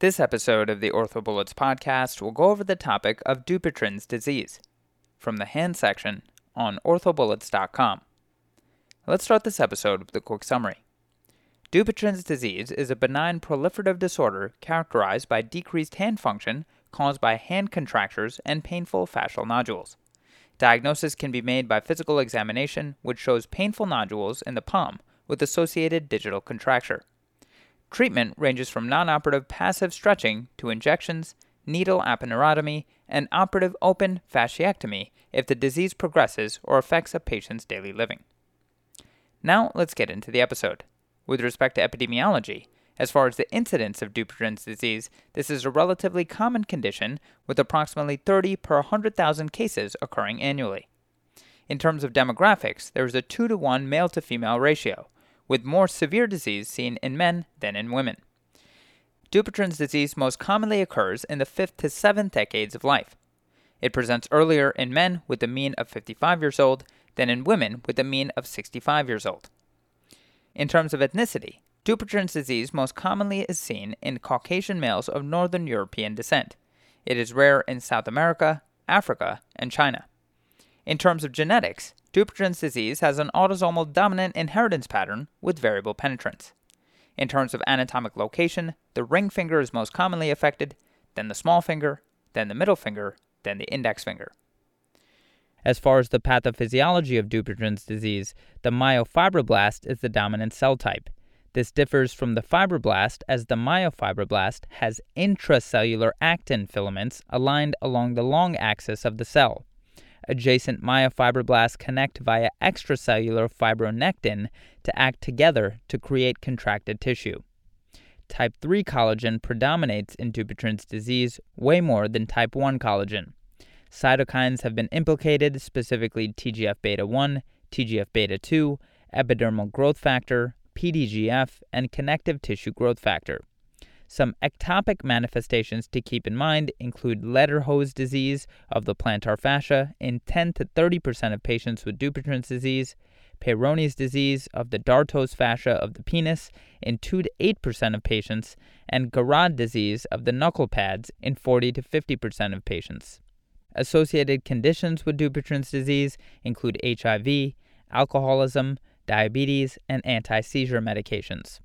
This episode of the OrthoBullets podcast will go over the topic of Dupuytren's disease from the hand section on orthobullets.com. Let's start this episode with a quick summary. Dupuytren's disease is a benign proliferative disorder characterized by decreased hand function caused by hand contractures and painful fascial nodules. Diagnosis can be made by physical examination, which shows painful nodules in the palm with associated digital contracture. Treatment ranges from non-operative passive stretching to injections, needle aponeurotomy, and operative open fasciectomy if the disease progresses or affects a patient's daily living. Now let's get into the episode. With respect to epidemiology, as far as the incidence of Dupuytren's disease, this is a relatively common condition with approximately 30 per 100,000 cases occurring annually. In terms of demographics, there is a 2 to 1 male to female ratio, with more severe disease seen in men than in women. Dupuytren's disease most commonly occurs in the fifth to seventh decades of life. It presents earlier in men with a mean of 55 years old than in women with a mean of 65 years old. In terms of ethnicity, Dupuytren's disease most commonly is seen in Caucasian males of Northern European descent. It is rare in South America, Africa, and China. In terms of genetics, Dupuytren's disease has an autosomal dominant inheritance pattern with variable penetrance. In terms of anatomic location, the ring finger is most commonly affected, then the small finger, then the middle finger, then the index finger. As far as the pathophysiology of Dupuytren's disease, the myofibroblast is the dominant cell type. This differs from the fibroblast as the myofibroblast has intracellular actin filaments aligned along the long axis of the cell adjacent myofibroblasts connect via extracellular fibronectin to act together to create contracted tissue. Type 3 collagen predominates in Dupuytren's disease way more than type 1 collagen. Cytokines have been implicated, specifically TGF beta 1, TGF beta 2, epidermal growth factor, PDGF, and connective tissue growth factor. Some ectopic manifestations to keep in mind include Ledderhose disease of the plantar fascia in 10 to 30% of patients with Dupuytren's disease, Peyronie's disease of the dartos fascia of the penis in 2 to 8% of patients, and Garrod disease of the knuckle pads in 40 to 50% of patients. Associated conditions with Dupuytren's disease include HIV, alcoholism, diabetes, and anti seizure medications.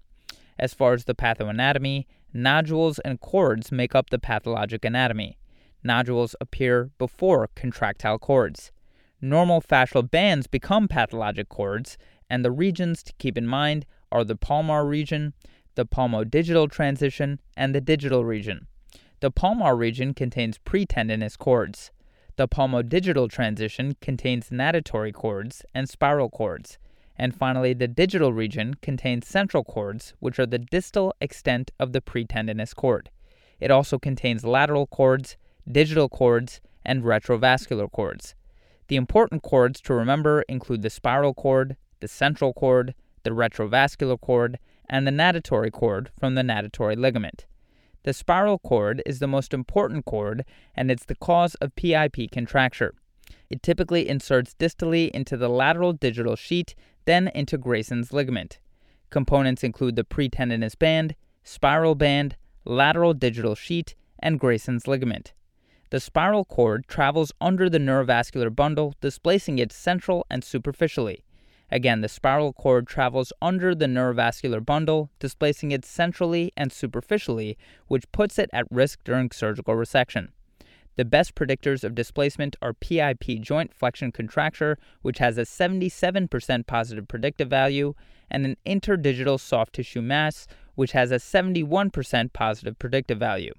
As far as the pathoanatomy, nodules and cords make up the pathologic anatomy. Nodules appear before contractile cords. Normal fascial bands become pathologic cords, and the regions to keep in mind are the palmar region, the palmodigital transition, and the digital region. The palmar region contains pretendinous cords. The palmodigital transition contains natatory cords and spiral cords. And finally, the digital region contains central cords, which are the distal extent of the pretendinous cord. It also contains lateral cords, digital cords, and retrovascular cords. The important cords to remember include the spiral cord, the central cord, the retrovascular cord, and the natatory cord from the natatory ligament. The spiral cord is the most important cord, and it's the cause of PIP contracture. It typically inserts distally into the lateral digital sheet then into Grayson's ligament. Components include the pretendinous band, spiral band, lateral digital sheet, and Grayson's ligament. The spiral cord travels under the neurovascular bundle, displacing it central and superficially. Again, the spiral cord travels under the neurovascular bundle, displacing it centrally and superficially, which puts it at risk during surgical resection. The best predictors of displacement are PIP joint flexion contracture, which has a 77% positive predictive value, and an interdigital soft tissue mass, which has a 71% positive predictive value.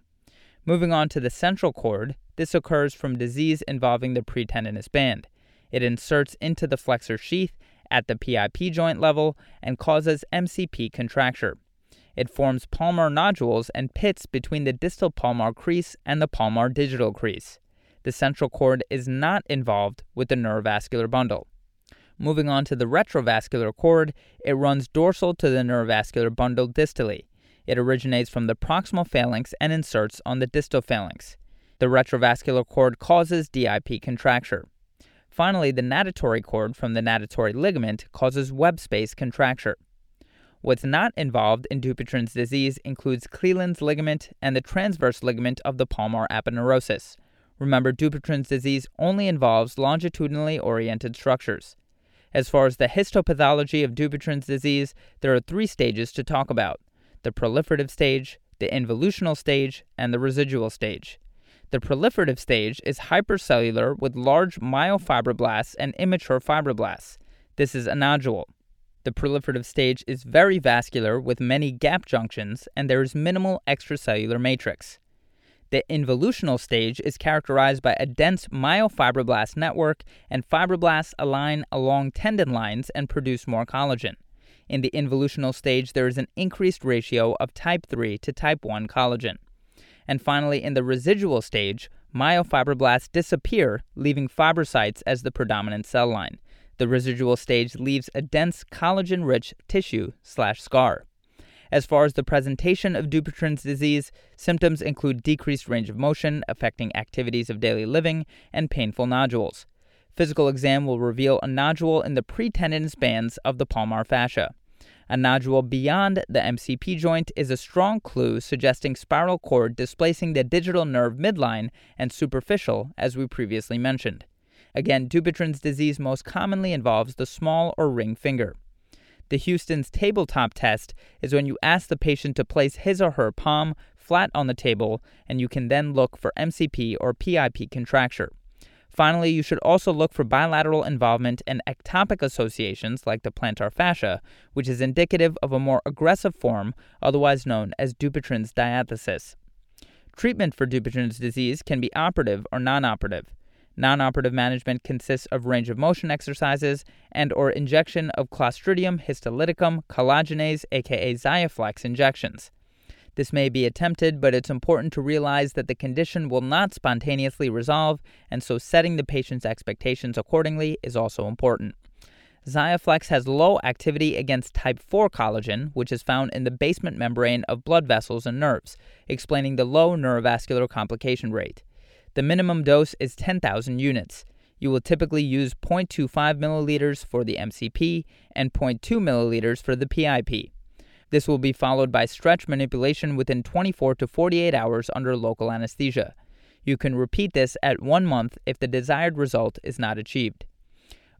Moving on to the central cord, this occurs from disease involving the pretendinous band. It inserts into the flexor sheath at the PIP joint level and causes MCP contracture. It forms palmar nodules and pits between the distal palmar crease and the palmar digital crease. The central cord is not involved with the neurovascular bundle. Moving on to the retrovascular cord, it runs dorsal to the neurovascular bundle distally. It originates from the proximal phalanx and inserts on the distal phalanx. The retrovascular cord causes DIP contracture. Finally, the natatory cord from the natatory ligament causes web space contracture. What's not involved in Dupuytren's disease includes Cleland's ligament and the transverse ligament of the palmar aponeurosis. Remember, Dupuytren's disease only involves longitudinally oriented structures. As far as the histopathology of Dupuytren's disease, there are three stages to talk about the proliferative stage, the involutional stage, and the residual stage. The proliferative stage is hypercellular with large myofibroblasts and immature fibroblasts. This is a nodule. The proliferative stage is very vascular with many gap junctions, and there is minimal extracellular matrix. The involutional stage is characterized by a dense myofibroblast network, and fibroblasts align along tendon lines and produce more collagen. In the involutional stage, there is an increased ratio of type 3 to type 1 collagen. And finally, in the residual stage, myofibroblasts disappear, leaving fibrocytes as the predominant cell line. The residual stage leaves a dense collagen-rich tissue slash scar. As far as the presentation of Dupuytren's disease, symptoms include decreased range of motion affecting activities of daily living and painful nodules. Physical exam will reveal a nodule in the pretendinous bands of the palmar fascia. A nodule beyond the MCP joint is a strong clue suggesting spiral cord displacing the digital nerve midline and superficial, as we previously mentioned. Again, Dupuytren's disease most commonly involves the small or ring finger. The Hueston's tabletop test is when you ask the patient to place his or her palm flat on the table, and you can then look for MCP or PIP contracture. Finally, you should also look for bilateral involvement and ectopic associations like the plantar fascia, which is indicative of a more aggressive form, otherwise known as Dupuytren's diathesis. Treatment for Dupuytren's disease can be operative or non-operative. Non-operative management consists of range of motion exercises and or injection of Clostridium histolyticum collagenase aka Xiaflex injections. This may be attempted, but it's important to realize that the condition will not spontaneously resolve, and so setting the patient's expectations accordingly is also important. Xiaflex has low activity against type 4 collagen, which is found in the basement membrane of blood vessels and nerves, explaining the low neurovascular complication rate. The minimum dose is 10,000 units. You will typically use 0.25 milliliters for the MCP and 0.2 milliliters for the PIP. This will be followed by stretch manipulation within 24 to 48 hours under local anesthesia. You can repeat this at one month if the desired result is not achieved.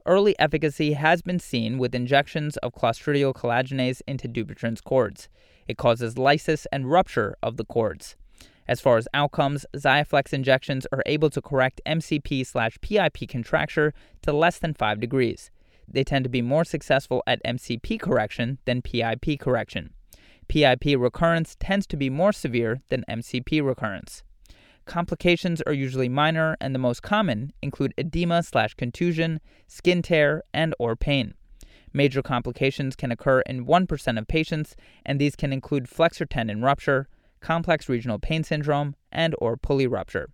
Early efficacy has been seen with injections of Clostridial collagenase into Dupuytren's cords. It causes lysis and rupture of the cords. As far as outcomes, Xiaflex injections are able to correct MCP slash PIP contracture to less than 5 degrees they tend to be more successful at MCP correction than PIP correction. PIP recurrence tends to be more severe than MCP recurrence. Complications are usually minor, and the most common include edema slash contusion, skin tear, and or pain. Major complications can occur in 1% of patients, and these can include flexor tendon rupture, complex regional pain syndrome, and or pulley rupture.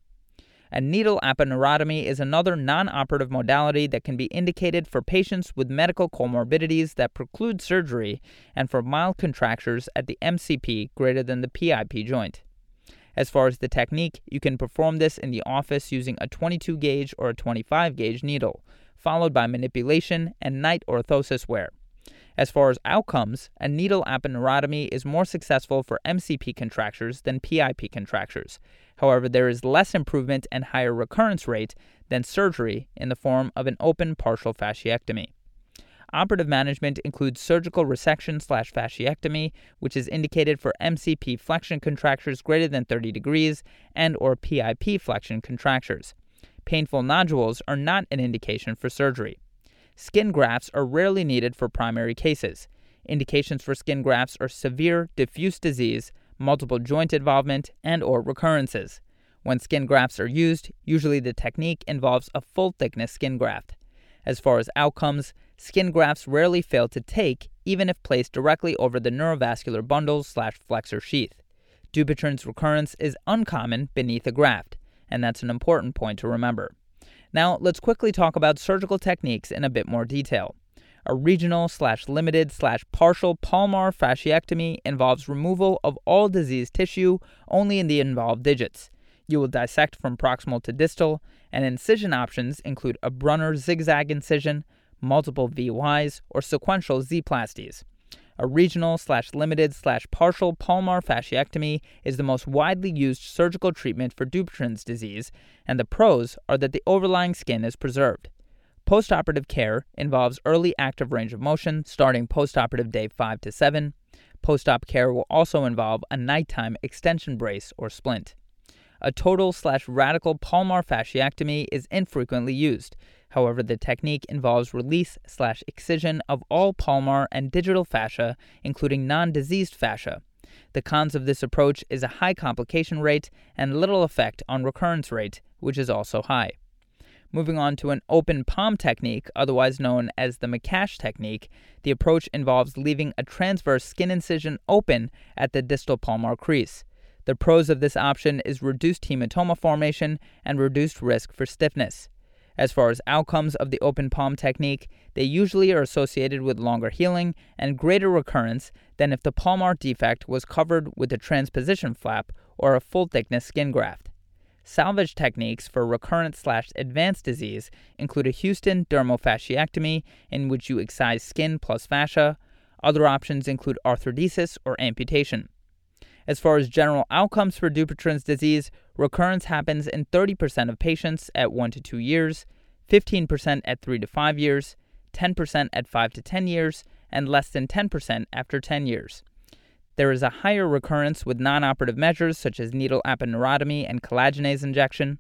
A needle aponeurotomy is another non operative modality that can be indicated for patients with medical comorbidities that preclude surgery and for mild contractures at the MCP greater than the PIP joint. As far as the technique, you can perform this in the office using a 22 gauge or a 25 gauge needle, followed by manipulation and night orthosis wear. As far as outcomes, a needle aponeurotomy is more successful for MCP contractures than PIP contractures. However, there is less improvement and higher recurrence rate than surgery in the form of an open partial fasciectomy. Operative management includes surgical resection slash fasciectomy, which is indicated for MCP flexion contractures greater than 30 degrees and or PIP flexion contractures. Painful nodules are not an indication for surgery. Skin grafts are rarely needed for primary cases. Indications for skin grafts are severe diffuse disease, multiple joint involvement, and or recurrences. When skin grafts are used, usually the technique involves a full thickness skin graft. As far as outcomes, skin grafts rarely fail to take even if placed directly over the neurovascular bundles slash flexor sheath. Dupuytren's recurrence is uncommon beneath a graft, and that's an important point to remember. Now, let's quickly talk about surgical techniques in a bit more detail. A regional slash limited slash partial palmar fasciectomy involves removal of all diseased tissue only in the involved digits. You will dissect from proximal to distal, and incision options include a Brunner zigzag incision, multiple VYs, or sequential Z-plasties. A regional slash limited slash partial palmar fasciectomy is the most widely used surgical treatment for Dupuytren's disease, and the pros are that the overlying skin is preserved. Postoperative care involves early active range of motion starting postoperative day 5 to 7. Postop care will also involve a nighttime extension brace or splint. A total slash radical palmar fasciectomy is infrequently used. However, the technique involves release slash excision of all palmar and digital fascia, including non diseased fascia. The cons of this approach is a high complication rate and little effect on recurrence rate, which is also high. Moving on to an open palm technique, otherwise known as the McCash technique, the approach involves leaving a transverse skin incision open at the distal palmar crease. The pros of this option is reduced hematoma formation and reduced risk for stiffness. As far as outcomes of the open palm technique, they usually are associated with longer healing and greater recurrence than if the palmar defect was covered with a transposition flap or a full thickness skin graft. Salvage techniques for recurrent slash advanced disease include a Hueston dermofasciectomy, in which you excise skin plus fascia. Other options include arthrodesis or amputation. As far as general outcomes for Dupuytren's disease, recurrence happens in 30% of patients at 1 to 2 years, 15% at 3 to 5 years, 10% at 5 to 10 years, and less than 10% after 10 years. There is a higher recurrence with non operative measures such as needle aponeurotomy and collagenase injection.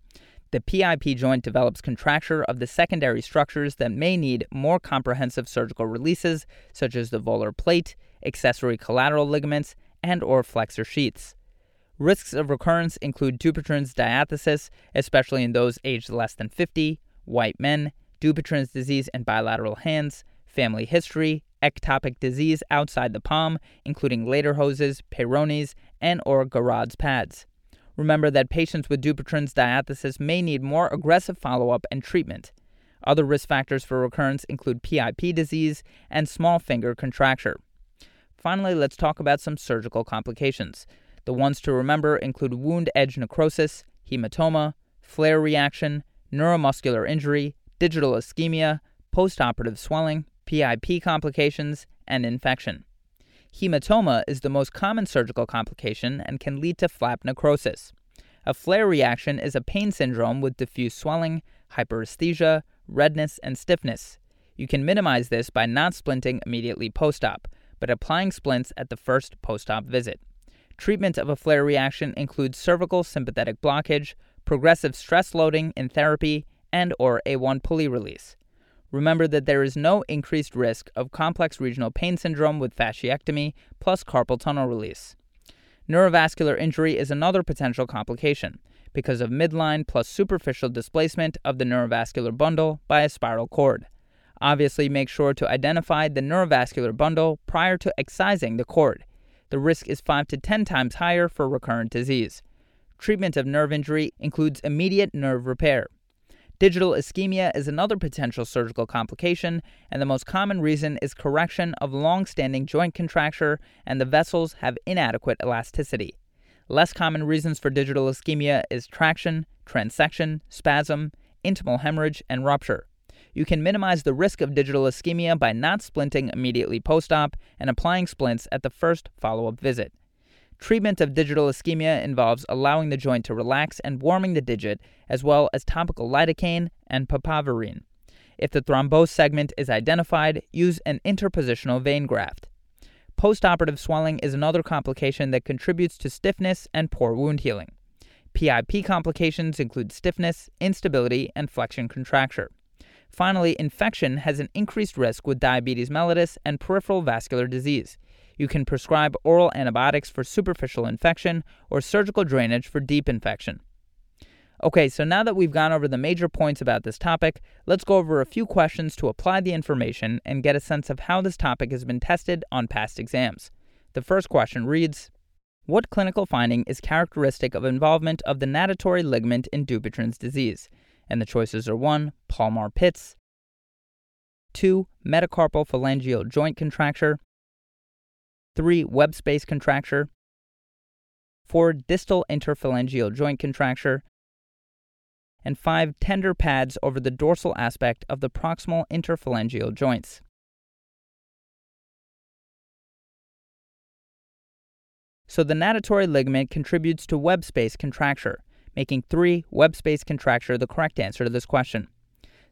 The PIP joint develops contracture of the secondary structures that may need more comprehensive surgical releases, such as the volar plate, accessory collateral ligaments, and or flexor sheaths. Risks of recurrence include Dupuytren's diathesis, especially in those aged less than 50, white men, Dupuytren's disease in bilateral hands, family history, ectopic disease outside the palm, including Ledderhose's, Peyronie's, and or Garrod's pads. Remember that patients with Dupuytren's diathesis may need more aggressive follow-up and treatment. Other risk factors for recurrence include PIP disease and small finger contracture. Finally, let's talk about some surgical complications. The ones to remember include wound edge necrosis, hematoma, flare reaction, neuromuscular injury, digital ischemia, postoperative swelling, PIP complications, and infection. Hematoma is the most common surgical complication and can lead to flap necrosis. A flare reaction is a pain syndrome with diffuse swelling, hyperesthesia, redness, and stiffness. You can minimize this by not splinting immediately post op, but applying splints at the first post op visit. Treatment of a flare reaction includes cervical sympathetic blockage, progressive stress loading in therapy, and or A1 pulley release. Remember that there is no increased risk of complex regional pain syndrome with fasciectomy plus carpal tunnel release. Neurovascular injury is another potential complication because of midline plus superficial displacement of the neurovascular bundle by a spiral cord. Obviously, make sure to identify the neurovascular bundle prior to excising the cord. The risk is 5 to 10 times higher for recurrent disease. Treatment of nerve injury includes immediate nerve repair. Digital ischemia is another potential surgical complication, and the most common reason is correction of long standing joint contracture and the vessels have inadequate elasticity. Less common reasons for digital ischemia is traction, transection, spasm, intimal hemorrhage, and rupture. You can minimize the risk of digital ischemia by not splinting immediately post op and applying splints at the first follow up visit. Treatment of digital ischemia involves allowing the joint to relax and warming the digit, as well as topical lidocaine and papaverine. If the thrombosed segment is identified, use an interpositional vein graft. Postoperative swelling is another complication that contributes to stiffness and poor wound healing. PIP complications include stiffness, instability, and flexion contracture. Finally, infection has an increased risk with diabetes mellitus and peripheral vascular disease. You can prescribe oral antibiotics for superficial infection or surgical drainage for deep infection. Okay, so now that we've gone over the major points about this topic, let's go over a few questions to apply the information and get a sense of how this topic has been tested on past exams. The first question reads What clinical finding is characteristic of involvement of the natatory ligament in Dupuytren's disease? And the choices are 1. Palmar pits, 2. Metacarpal phalangeal joint contracture, 3. Web space contracture. 4. Distal interphalangeal joint contracture. And 5. Tender pads over the dorsal aspect of the proximal interphalangeal joints. So the natatory ligament contributes to web space contracture, making 3 web space contracture the correct answer to this question.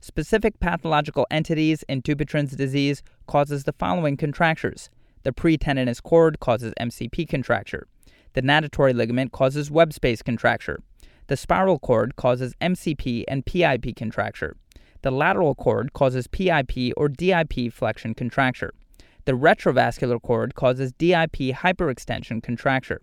Specific pathological entities in Dupuytren's disease causes the following contractures. The pretendinous cord causes MCP contracture. The natatory ligament causes web space contracture. The spiral cord causes MCP and PIP contracture. The lateral cord causes PIP or DIP flexion contracture. The retrovascular cord causes DIP hyperextension contracture.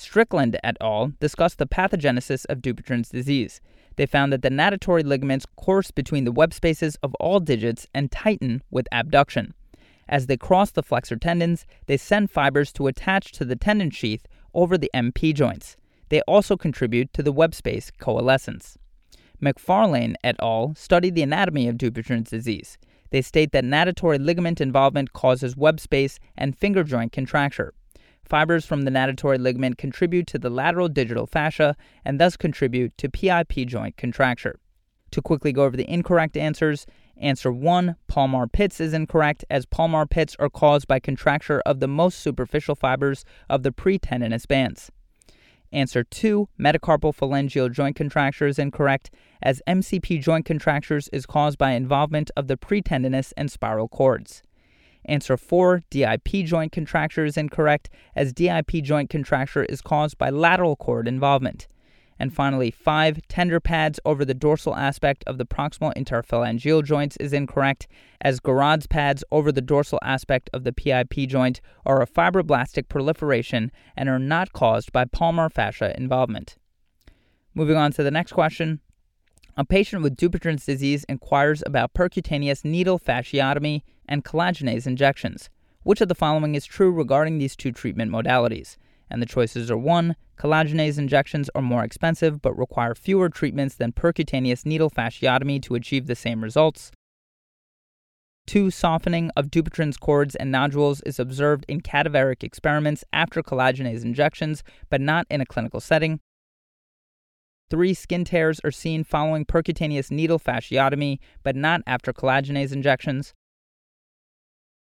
Strickland et al. discussed the pathogenesis of Dupuytren's disease. They found that the natatory ligaments course between the web spaces of all digits and tighten with abduction. As they cross the flexor tendons, they send fibers to attach to the tendon sheath over the MP joints. They also contribute to the web space coalescence. McFarlane et al. studied the anatomy of Dupuytren's disease. They state that natatory ligament involvement causes web space and finger joint contracture. Fibers from the natatory ligament contribute to the lateral digital fascia and thus contribute to PIP joint contracture. To quickly go over the incorrect answers, answer 1, palmar pits is incorrect as palmar pits are caused by contracture of the most superficial fibers of the pretendinous bands. Answer 2, metacarpal phalangeal joint contracture is incorrect, as MCP joint contractures is caused by involvement of the pretendinous and spiral cords. Answer 4, DIP joint contracture is incorrect, as DIP joint contracture is caused by lateral cord involvement. And finally, 5. Tender pads over the dorsal aspect of the proximal interphalangeal joints is incorrect, as Garrod's pads over the dorsal aspect of the PIP joint are a fibroblastic proliferation and are not caused by palmar fascia involvement. Moving on to the next question. A patient with Dupuytren's disease inquires about percutaneous needle fasciotomy and collagenase injections. Which of the following is true regarding these two treatment modalities? and the choices are 1. Collagenase injections are more expensive but require fewer treatments than percutaneous needle fasciotomy to achieve the same results. 2. Softening of Dupuytren's cords and nodules is observed in cadaveric experiments after collagenase injections, but not in a clinical setting. 3. Skin tears are seen following percutaneous needle fasciotomy, but not after collagenase injections.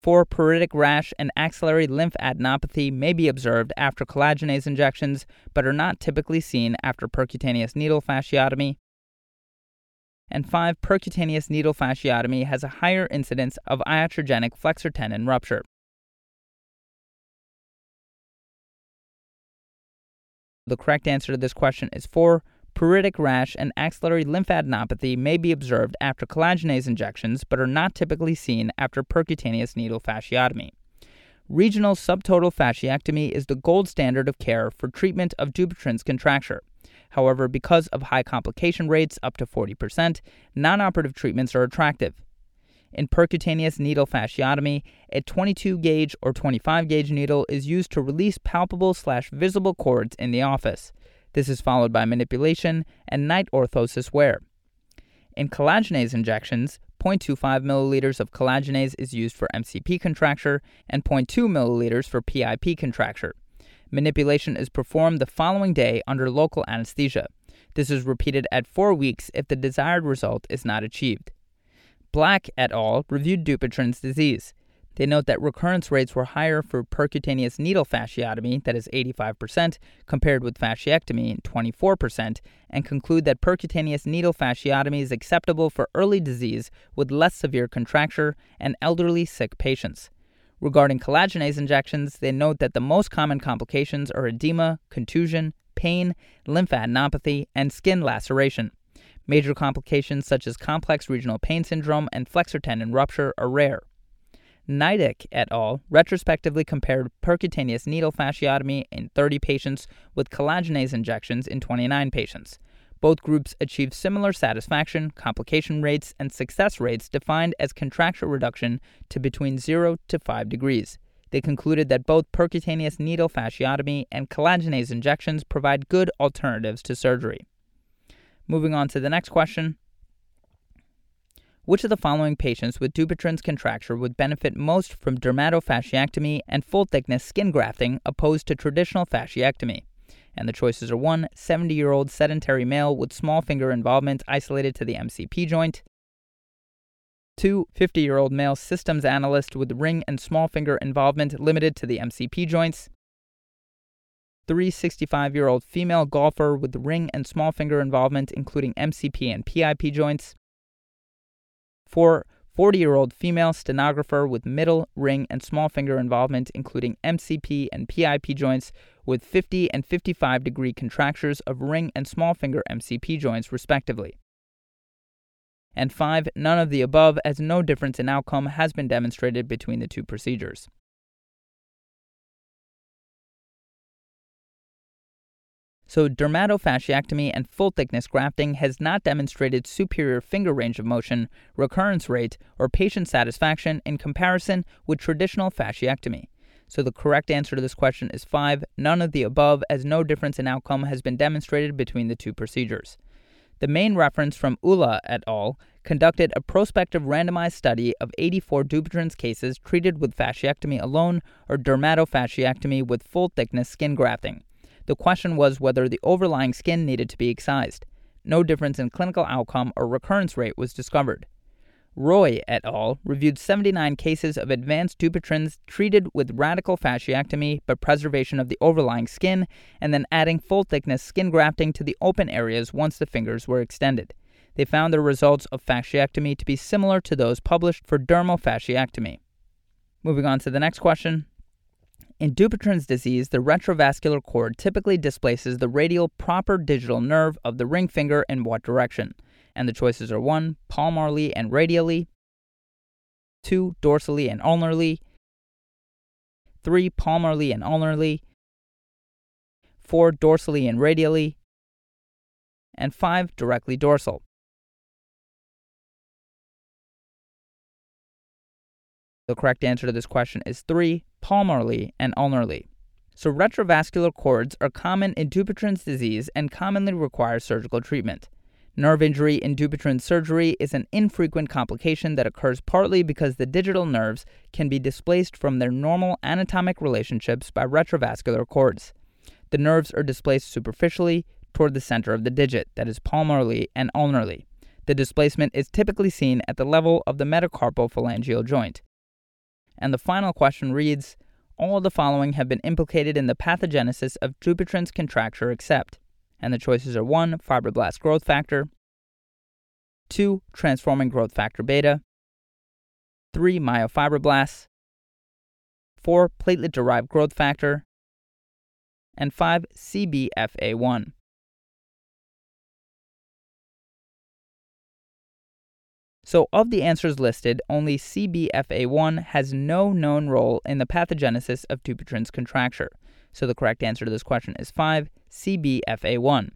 4. Pruritic rash and axillary lymphadenopathy may be observed after collagenase injections, but are not typically seen after percutaneous needle fasciotomy. And 5. Percutaneous needle fasciotomy has a higher incidence of iatrogenic flexor tendon rupture. The correct answer to this question is 4. Pruritic rash and axillary lymphadenopathy may be observed after collagenase injections but are not typically seen after percutaneous needle fasciotomy. Regional subtotal fasciectomy is the gold standard of care for treatment of Dupuytren's contracture. However, because of high complication rates up to 40%, non-operative treatments are attractive. In percutaneous needle fasciotomy, a 22 gauge or 25 gauge needle is used to release palpable slash visible cords in the office. This is followed by manipulation and night orthosis wear. In collagenase injections, 0.25 milliliters of collagenase is used for MCP contracture and 0.2 milliliters for PIP contracture. Manipulation is performed the following day under local anesthesia. This is repeated at 4 weeks if the desired result is not achieved. Black et al. reviewed Dupuytren's disease. They note that recurrence rates were higher for percutaneous needle fasciotomy, that is 85%, compared with fasciectomy, 24%, and conclude that percutaneous needle fasciotomy is acceptable for early disease with less severe contracture and elderly sick patients. Regarding collagenase injections, they note that the most common complications are edema, contusion, pain, lymphadenopathy, and skin laceration. Major complications such as complex regional pain syndrome and flexor tendon rupture are rare. Nydick et al. retrospectively compared percutaneous needle fasciotomy in 30 patients with collagenase injections in 29 patients. Both groups achieved similar satisfaction, complication rates, and success rates defined as contracture reduction to between 0 to 5 degrees. They concluded that both percutaneous needle fasciotomy and collagenase injections provide good alternatives to surgery. Moving on to the next question which of the following patients with Dupuytren's contracture would benefit most from dermatofasciectomy and full thickness skin grafting opposed to traditional fasciectomy? And the choices are 1. 70 year old sedentary male with small finger involvement isolated to the MCP joint. 2. 50 year old male systems analyst with ring and small finger involvement limited to the MCP joints. three 65 year old female golfer with ring and small finger involvement, including MCP and PIP joints, four 40 year old female stenographer with middle, ring, and small finger involvement, including MCP and PIP joints, with 50 and 55 degree contractures of ring and small finger MCP joints, respectively. And five, none of the above, as no difference in outcome has been demonstrated between the two procedures. So, dermatofasciectomy and full thickness grafting has not demonstrated superior finger range of motion, recurrence rate, or patient satisfaction in comparison with traditional fasciectomy. So, the correct answer to this question is 5, none of the above, as no difference in outcome has been demonstrated between the two procedures. The main reference from Ullah et al. conducted a prospective randomized study of 84 Dupuytren's cases treated with fasciectomy alone or dermatofasciectomy with full thickness skin grafting. The question was whether the overlying skin needed to be excised. No difference in clinical outcome or recurrence rate was discovered. Roy et al. reviewed 79 cases of advanced Dupuytren's treated with radical fasciectomy but preservation of the overlying skin, and then adding full thickness skin grafting to the open areas once the fingers were extended. They found the results of fasciectomy to be similar to those published for dermal fasciectomy. Moving on to the next question. In Dupuytren's disease, the retrovascular cord typically displaces the radial proper digital nerve of the ring finger in what direction? And the choices are 1. Palmarly and radially, 2. Dorsally and ulnarly, 3. Palmarly and ulnarly, 4. Dorsally and radially, and 5. Directly dorsal. The correct answer to this question is 3. Palmarly and ulnarly. So, retrovascular cords are common in Dupuytren's disease and commonly require surgical treatment. Nerve injury in Dupuytren's surgery is an infrequent complication that occurs partly because the digital nerves can be displaced from their normal anatomic relationships by retrovascular cords. The nerves are displaced superficially toward the center of the digit, that is palmarly and ulnarly. The displacement is typically seen at the level of the metacarpophalangeal joint. And the final question reads All the following have been implicated in the pathogenesis of Dupuytren's contracture except. And the choices are 1. Fibroblast growth factor, 2. Transforming growth factor beta, 3. Myofibroblasts, 4. Platelet derived growth factor, and 5. CBFA1. So, of the answers listed, only CBFA1 has no known role in the pathogenesis of Dupuytren's contracture. So, the correct answer to this question is 5, CBFA1.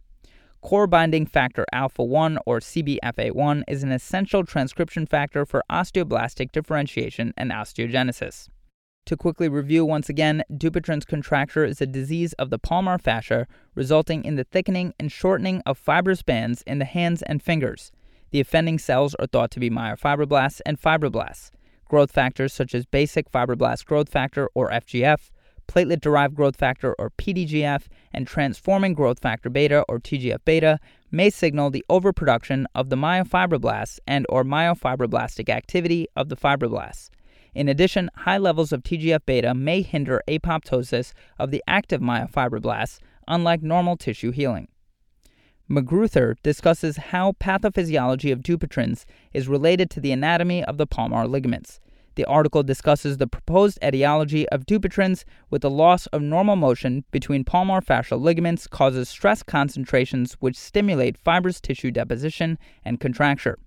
Core binding factor alpha 1 or CBFA1 is an essential transcription factor for osteoblastic differentiation and osteogenesis. To quickly review once again, Dupuytren's contracture is a disease of the palmar fascia resulting in the thickening and shortening of fibrous bands in the hands and fingers. The offending cells are thought to be myofibroblasts and fibroblasts. Growth factors such as basic fibroblast growth factor or FGF, platelet derived growth factor or PDGF, and transforming growth factor beta or TGF beta may signal the overproduction of the myofibroblasts and or myofibroblastic activity of the fibroblasts. In addition, high levels of TGF beta may hinder apoptosis of the active myofibroblasts, unlike normal tissue healing. McGrouther discusses how pathophysiology of Dupuytren's is related to the anatomy of the palmar ligaments. The article discusses the proposed etiology of Dupuytren's with the loss of normal motion between palmar fascial ligaments causes stress concentrations which stimulate fibrous tissue deposition and contracture.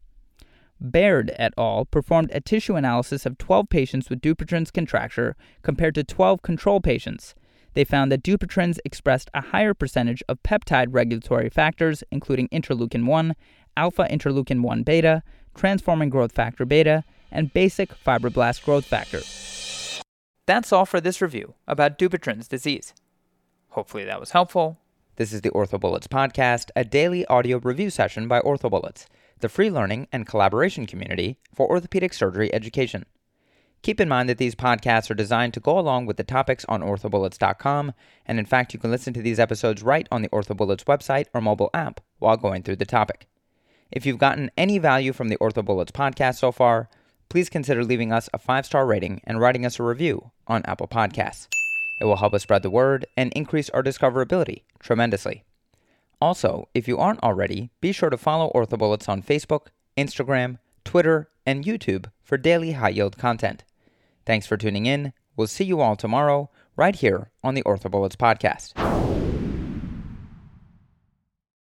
Baird et al. performed a tissue analysis of 12 patients with Dupuytren's contracture compared to 12 control patients. They found that Dupuytren's expressed a higher percentage of peptide regulatory factors, including interleukin 1, alpha interleukin 1 beta, transforming growth factor beta, and basic fibroblast growth factor. That's all for this review about Dupuytren's disease. Hopefully that was helpful. This is the OrthoBullets podcast, a daily audio review session by OrthoBullets, the free learning and collaboration community for orthopedic surgery education. Keep in mind that these podcasts are designed to go along with the topics on orthobullets.com, and in fact, you can listen to these episodes right on the Orthobullets website or mobile app while going through the topic. If you've gotten any value from the Orthobullets podcast so far, please consider leaving us a five star rating and writing us a review on Apple Podcasts. It will help us spread the word and increase our discoverability tremendously. Also, if you aren't already, be sure to follow Orthobullets on Facebook, Instagram, Twitter, and YouTube for daily high yield content. Thanks for tuning in. We'll see you all tomorrow, right here on the OrthoBullets Podcast.